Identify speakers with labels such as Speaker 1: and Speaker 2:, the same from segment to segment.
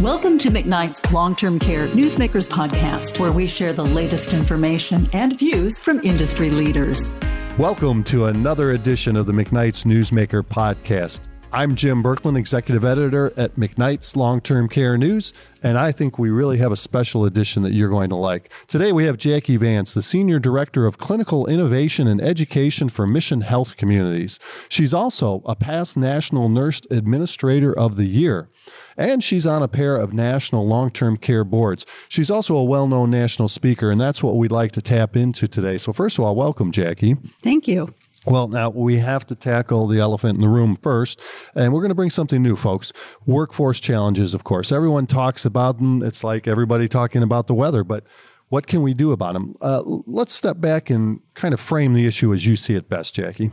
Speaker 1: Welcome to McKnight's Long Term Care Newsmakers podcast, where we share the latest information and views from industry leaders.
Speaker 2: Welcome to another edition of the McKnight's Newsmaker podcast. I'm Jim Berklan, executive editor at McKnight's Long Term Care News, and I think we really have a special edition that you're going to like. Today we have Jackie Vance, the Senior Director of Clinical Innovation and Education for Mission Health Communities. She's also a past National Nurse Administrator of the Year and she's on a pair of national long term care boards. She's also a well known national speaker, and that's what we'd like to tap into today. So, first of all, welcome, Jackie.
Speaker 3: Thank you.
Speaker 2: Well, now we have to tackle the elephant in the room first, and we're going to bring something new, folks. Workforce challenges, of course. Everyone talks about them. It's like everybody talking about the weather, but what can we do about them? Uh, let's step back and kind of frame the issue as you see it best, Jackie.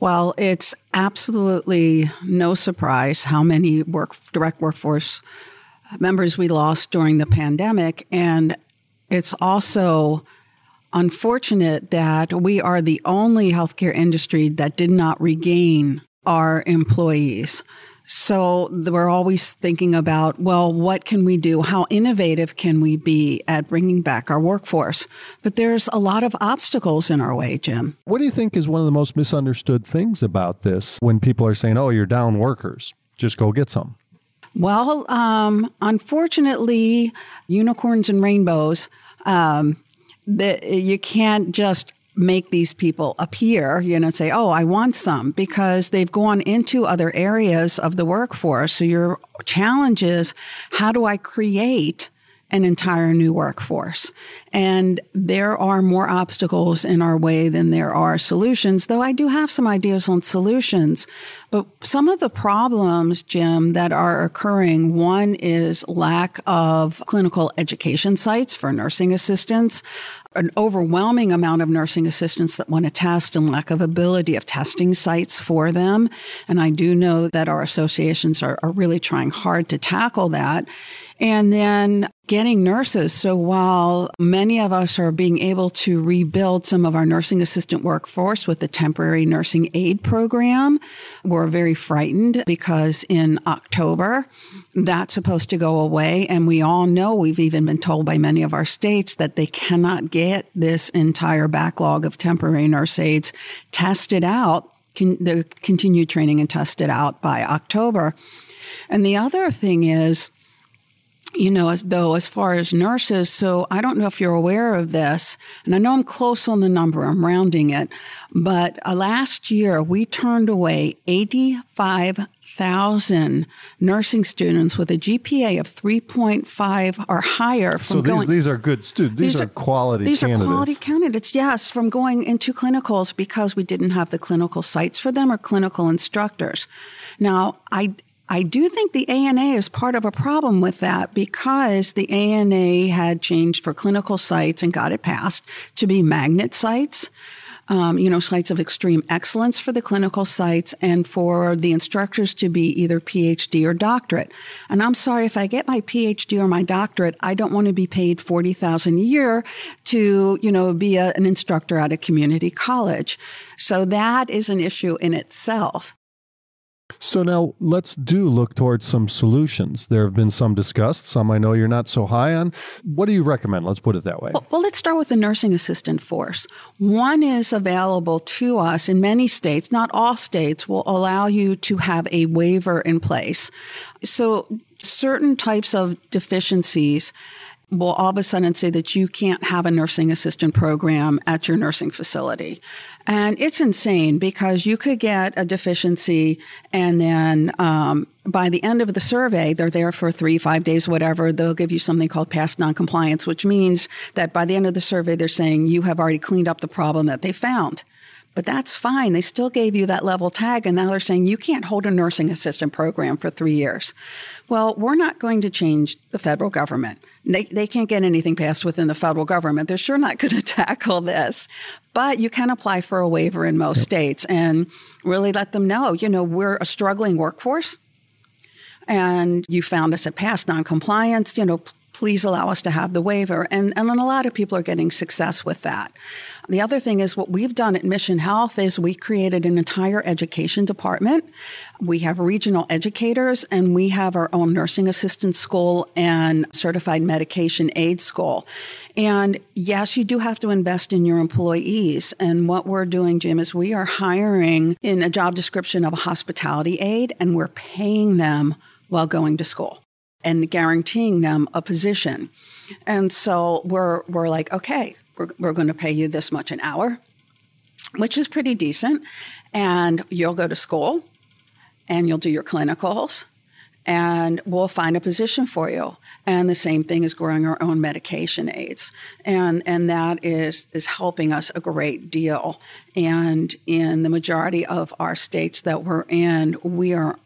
Speaker 3: Well, it's absolutely no surprise how many work direct workforce members we lost during the pandemic, and it's also unfortunate that we are the only healthcare industry that did not regain our employees. So we're always thinking about, well, what can we do? How innovative can we be at bringing back our workforce? But there's a lot of obstacles in our way, Jim.
Speaker 2: What do you think is one of the most misunderstood things about this when people are saying, oh, you're down workers? Just go get some.
Speaker 3: Well, um, unfortunately, unicorns and rainbows, um, the, you can't just make these people appear, you know, say, oh, I want some because they've gone into other areas of the workforce. So your challenge is how do I create an entire new workforce. And there are more obstacles in our way than there are solutions, though I do have some ideas on solutions. But some of the problems, Jim, that are occurring one is lack of clinical education sites for nursing assistants, an overwhelming amount of nursing assistants that want to test and lack of ability of testing sites for them. And I do know that our associations are, are really trying hard to tackle that. And then getting nurses. So while many of us are being able to rebuild some of our nursing assistant workforce with the temporary nursing aid program, we're very frightened because in October, that's supposed to go away. And we all know we've even been told by many of our states that they cannot get this entire backlog of temporary nurse aides tested out, con- the continued training and tested out by October. And the other thing is, you know, as though as far as nurses, so I don't know if you're aware of this, and I know I'm close on the number, I'm rounding it, but uh, last year we turned away 85,000 nursing students with a GPA of 3.5 or higher. From
Speaker 2: so these,
Speaker 3: going,
Speaker 2: these are good students. These, these are, are, quality
Speaker 3: these
Speaker 2: candidates.
Speaker 3: These are quality candidates, yes, from going into clinicals because we didn't have the clinical sites for them or clinical instructors. Now, I I do think the ANA is part of a problem with that because the ANA had changed for clinical sites and got it passed to be magnet sites. Um, you know, sites of extreme excellence for the clinical sites and for the instructors to be either PhD or doctorate. And I'm sorry if I get my PhD or my doctorate, I don't want to be paid 40,000 a year to, you know, be a, an instructor at a community college. So that is an issue in itself.
Speaker 2: So now let's do look towards some solutions. There have been some discussed, some I know you're not so high on. What do you recommend? Let's put it that way.
Speaker 3: Well, well, let's start with the nursing assistant force. One is available to us in many states, not all states will allow you to have a waiver in place. So certain types of deficiencies will all of a sudden say that you can't have a nursing assistant program at your nursing facility. And it's insane because you could get a deficiency and then um, by the end of the survey, they're there for three, five days, whatever. They'll give you something called past noncompliance, which means that by the end of the survey, they're saying you have already cleaned up the problem that they found. But that's fine. They still gave you that level tag, and now they're saying you can't hold a nursing assistant program for three years. Well, we're not going to change the federal government. They, they can't get anything passed within the federal government. They're sure not going to tackle this. But you can apply for a waiver in most yep. states and really let them know, you know, we're a struggling workforce and you found us at past noncompliance, you know, please allow us to have the waiver. And, and a lot of people are getting success with that. The other thing is what we've done at Mission Health is we created an entire education department. We have regional educators and we have our own nursing assistant school and certified medication aid school. And yes, you do have to invest in your employees. And what we're doing, Jim, is we are hiring in a job description of a hospitality aide and we're paying them while going to school and guaranteeing them a position. And so we're, we're like, okay, we're, we're going to pay you this much an hour, which is pretty decent. And you'll go to school and you'll do your clinicals and we'll find a position for you. And the same thing is growing our own medication aids. And, and that is, is helping us a great deal. And in the majority of our states that we're in, we are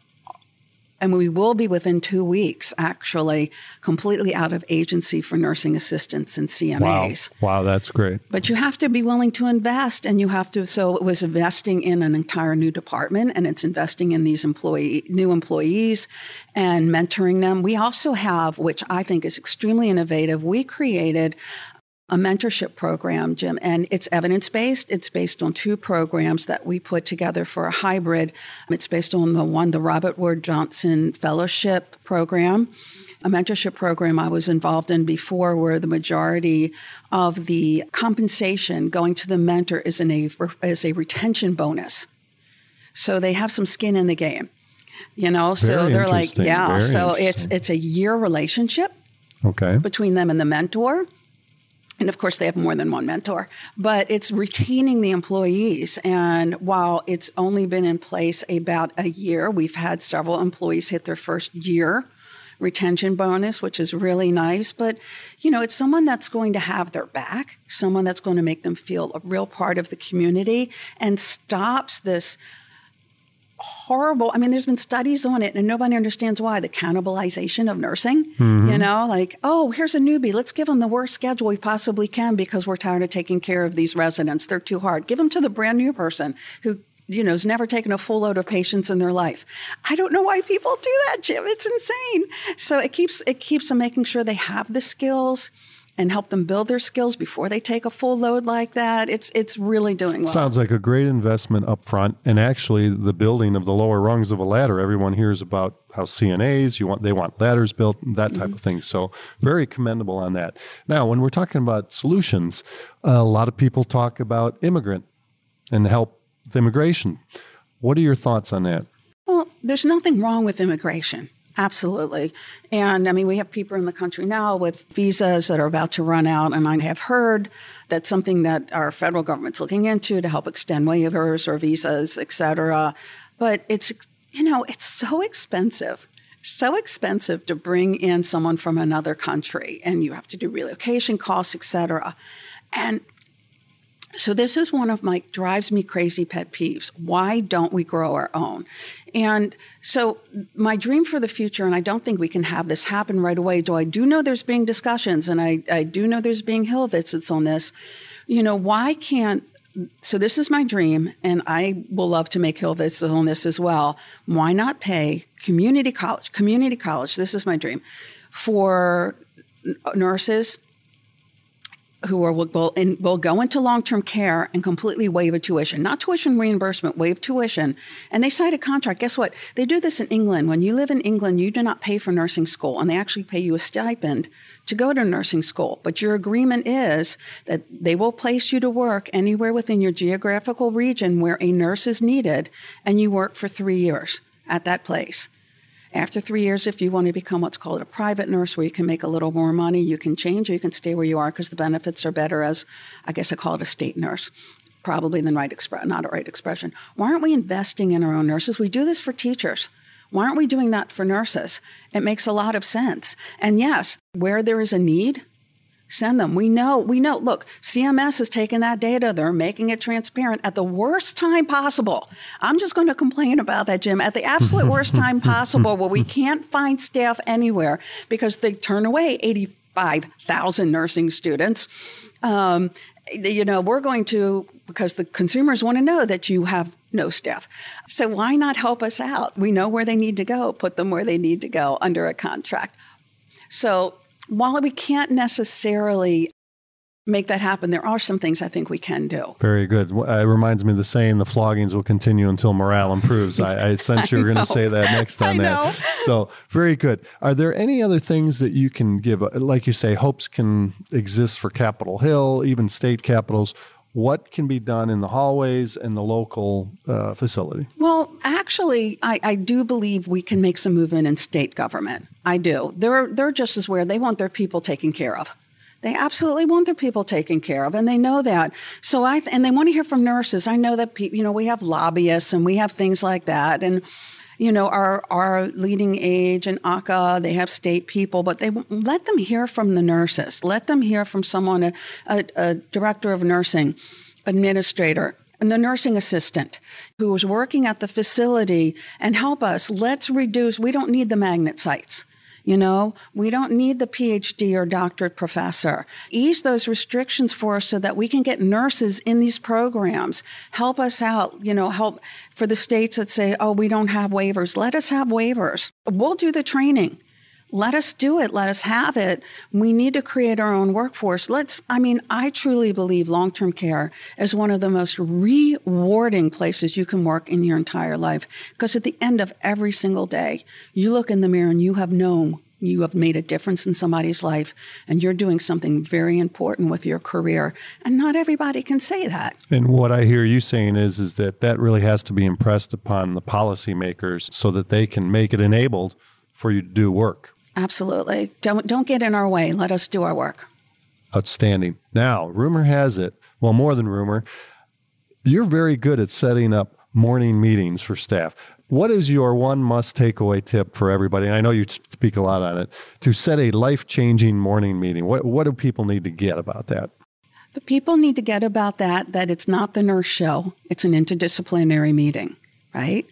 Speaker 3: and we will be within two weeks, actually, completely out of agency for nursing assistants and CMAs.
Speaker 2: Wow, wow that's great.
Speaker 3: But you have to be willing to invest, and you have to. So it was investing in an entire new department, and it's investing in these employee new employees and mentoring them. We also have, which I think is extremely innovative, we created a mentorship program, Jim, and it's evidence based. It's based on two programs that we put together for a hybrid. It's based on the one, the Robert Wood Johnson Fellowship Program, a mentorship program I was involved in before, where the majority of the compensation going to the mentor is in a is a retention bonus. So they have some skin in the game, you know.
Speaker 2: Very
Speaker 3: so they're like, yeah.
Speaker 2: Very
Speaker 3: so it's it's a year relationship
Speaker 2: Okay.
Speaker 3: between them and the mentor. And of course, they have more than one mentor, but it's retaining the employees. And while it's only been in place about a year, we've had several employees hit their first year retention bonus, which is really nice. But, you know, it's someone that's going to have their back, someone that's going to make them feel a real part of the community and stops this horrible. I mean there's been studies on it and nobody understands why. The cannibalization of nursing you mm-hmm. know like oh here's a newbie. Let's give them the worst schedule we possibly can because we're tired of taking care of these residents. They're too hard. Give them to the brand new person who you know has never taken a full load of patients in their life. I don't know why people do that jim. It's insane. So it keeps it keeps them making sure they have the skills and help them build their skills before they take a full load like that it's it's really doing well
Speaker 2: Sounds like a great investment up front, and actually the building of the lower rungs of a ladder. Everyone hears about how CNAs you want they want ladders built, that type of thing. So very commendable on that. Now, when we're talking about solutions, a lot of people talk about immigrant and help with immigration. What are your thoughts on that?
Speaker 3: Well, there's nothing wrong with immigration. Absolutely. And I mean, we have people in the country now with visas that are about to run out. And I have heard that's something that our federal government's looking into to help extend waivers or visas, et cetera. But it's, you know, it's so expensive. So expensive to bring in someone from another country, and you have to do relocation costs, et cetera. And so this is one of my drives me crazy pet peeves. Why don't we grow our own? And so my dream for the future, and I don't think we can have this happen right away. Do I do know there's being discussions, and I, I do know there's being hill visits on this. You know, why can't so this is my dream, and I will love to make hill visits on this as well. Why not pay community college? Community college. This is my dream for nurses who are will, will, go into long-term care and completely waive a tuition, not tuition reimbursement, waive tuition, and they cite a contract. Guess what? They do this in England. When you live in England, you do not pay for nursing school, and they actually pay you a stipend to go to nursing school. But your agreement is that they will place you to work anywhere within your geographical region where a nurse is needed, and you work for three years at that place. After three years, if you want to become what's called a private nurse, where you can make a little more money, you can change or you can stay where you are because the benefits are better as, I guess I call it a state nurse. Probably the right expre- not a right expression. Why aren't we investing in our own nurses? We do this for teachers. Why aren't we doing that for nurses? It makes a lot of sense. And yes, where there is a need, send them. We know, we know. Look, CMS has taken that data. They're making it transparent at the worst time possible. I'm just going to complain about that, Jim, at the absolute worst time possible where we can't find staff anywhere because they turn away 85,000 nursing students. Um, you know, we're going to, because the consumers want to know that you have no staff. So why not help us out? We know where they need to go, put them where they need to go under a contract. So while we can't necessarily make that happen, there are some things I think we can do.
Speaker 2: Very good. It reminds me of the saying, the floggings will continue until morale improves. I, I sense you were going to say that next on that. So very good. Are there any other things that you can give? Uh, like you say, hopes can exist for Capitol Hill, even state capitals. What can be done in the hallways and the local uh, facility?
Speaker 3: Well, actually, I, I do believe we can make some movement in state government. I do. They're, they're just as aware. They want their people taken care of. They absolutely want their people taken care of, and they know that. So I and they want to hear from nurses. I know that you know we have lobbyists and we have things like that, and you know our our LeadingAge and ACA, they have state people, but they let them hear from the nurses. Let them hear from someone, a, a, a director of nursing, administrator, and the nursing assistant who is working at the facility and help us. Let's reduce, we don't need the magnet sites. You know, we don't need the PhD or doctorate professor. Ease those restrictions for us so that we can get nurses in these programs. Help us out, you know, help for the states that say, oh, we don't have waivers. Let us have waivers. We'll do the training. Let us do it. Let us have it. We need to create our own workforce. Let's, I mean, I truly believe long term care is one of the most rewarding places you can work in your entire life. Because at the end of every single day, you look in the mirror and you have known you have made a difference in somebody's life and you're doing something very important with your career and not everybody can say that
Speaker 2: and what i hear you saying is is that that really has to be impressed upon the policymakers so that they can make it enabled for you to do work
Speaker 3: Absolutely. Don't don't get in our way. Let us do our work.
Speaker 2: Outstanding. Now, rumor has it, well more than rumor, you're very good at setting up morning meetings for staff. What is your one must takeaway tip for everybody? And I know you speak a lot on it to set a life changing morning meeting. What, what do people need to get about that?
Speaker 3: The people need to get about that that it's not the nurse show, it's an interdisciplinary meeting, right?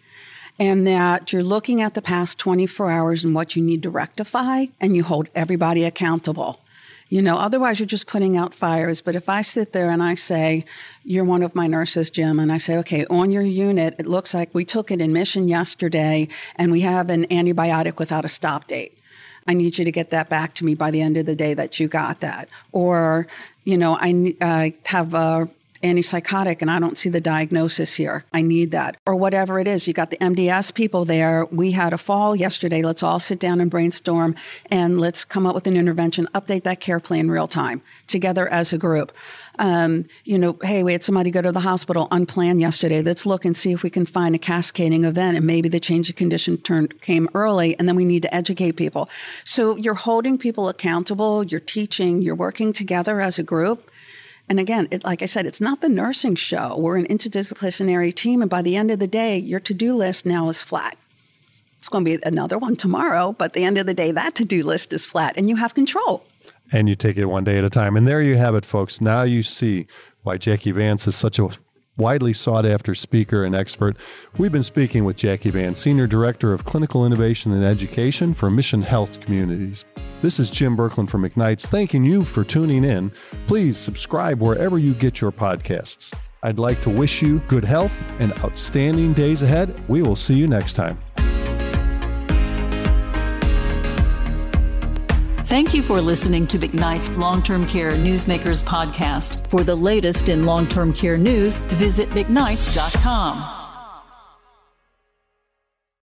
Speaker 3: And that you're looking at the past 24 hours and what you need to rectify, and you hold everybody accountable. You know, otherwise you're just putting out fires. But if I sit there and I say, You're one of my nurses, Jim, and I say, Okay, on your unit, it looks like we took an admission yesterday and we have an antibiotic without a stop date. I need you to get that back to me by the end of the day that you got that. Or, you know, I uh, have a antipsychotic and I don't see the diagnosis here. I need that. Or whatever it is. You got the MDS people there. We had a fall yesterday. Let's all sit down and brainstorm and let's come up with an intervention, update that care plan real time together as a group. Um, you know, hey, we had somebody go to the hospital unplanned yesterday. Let's look and see if we can find a cascading event and maybe the change of condition turned came early and then we need to educate people. So you're holding people accountable, you're teaching, you're working together as a group and again, it, like I said, it's not the nursing show. We're an interdisciplinary team, and by the end of the day, your to do list now is flat. It's going to be another one tomorrow, but at the end of the day, that to do list is flat, and you have control.
Speaker 2: And you take it one day at a time. And there you have it, folks. Now you see why Jackie Vance is such a widely sought after speaker and expert. We've been speaking with Jackie Van, Senior Director of Clinical Innovation and Education for Mission Health Communities. This is Jim Berklan from McKnight's, thanking you for tuning in. Please subscribe wherever you get your podcasts. I'd like to wish you good health and outstanding days ahead. We will see you next time.
Speaker 1: Thank you for listening to McKnight's Long Term Care Newsmakers podcast. For the latest in long term care news, visit McKnights.com.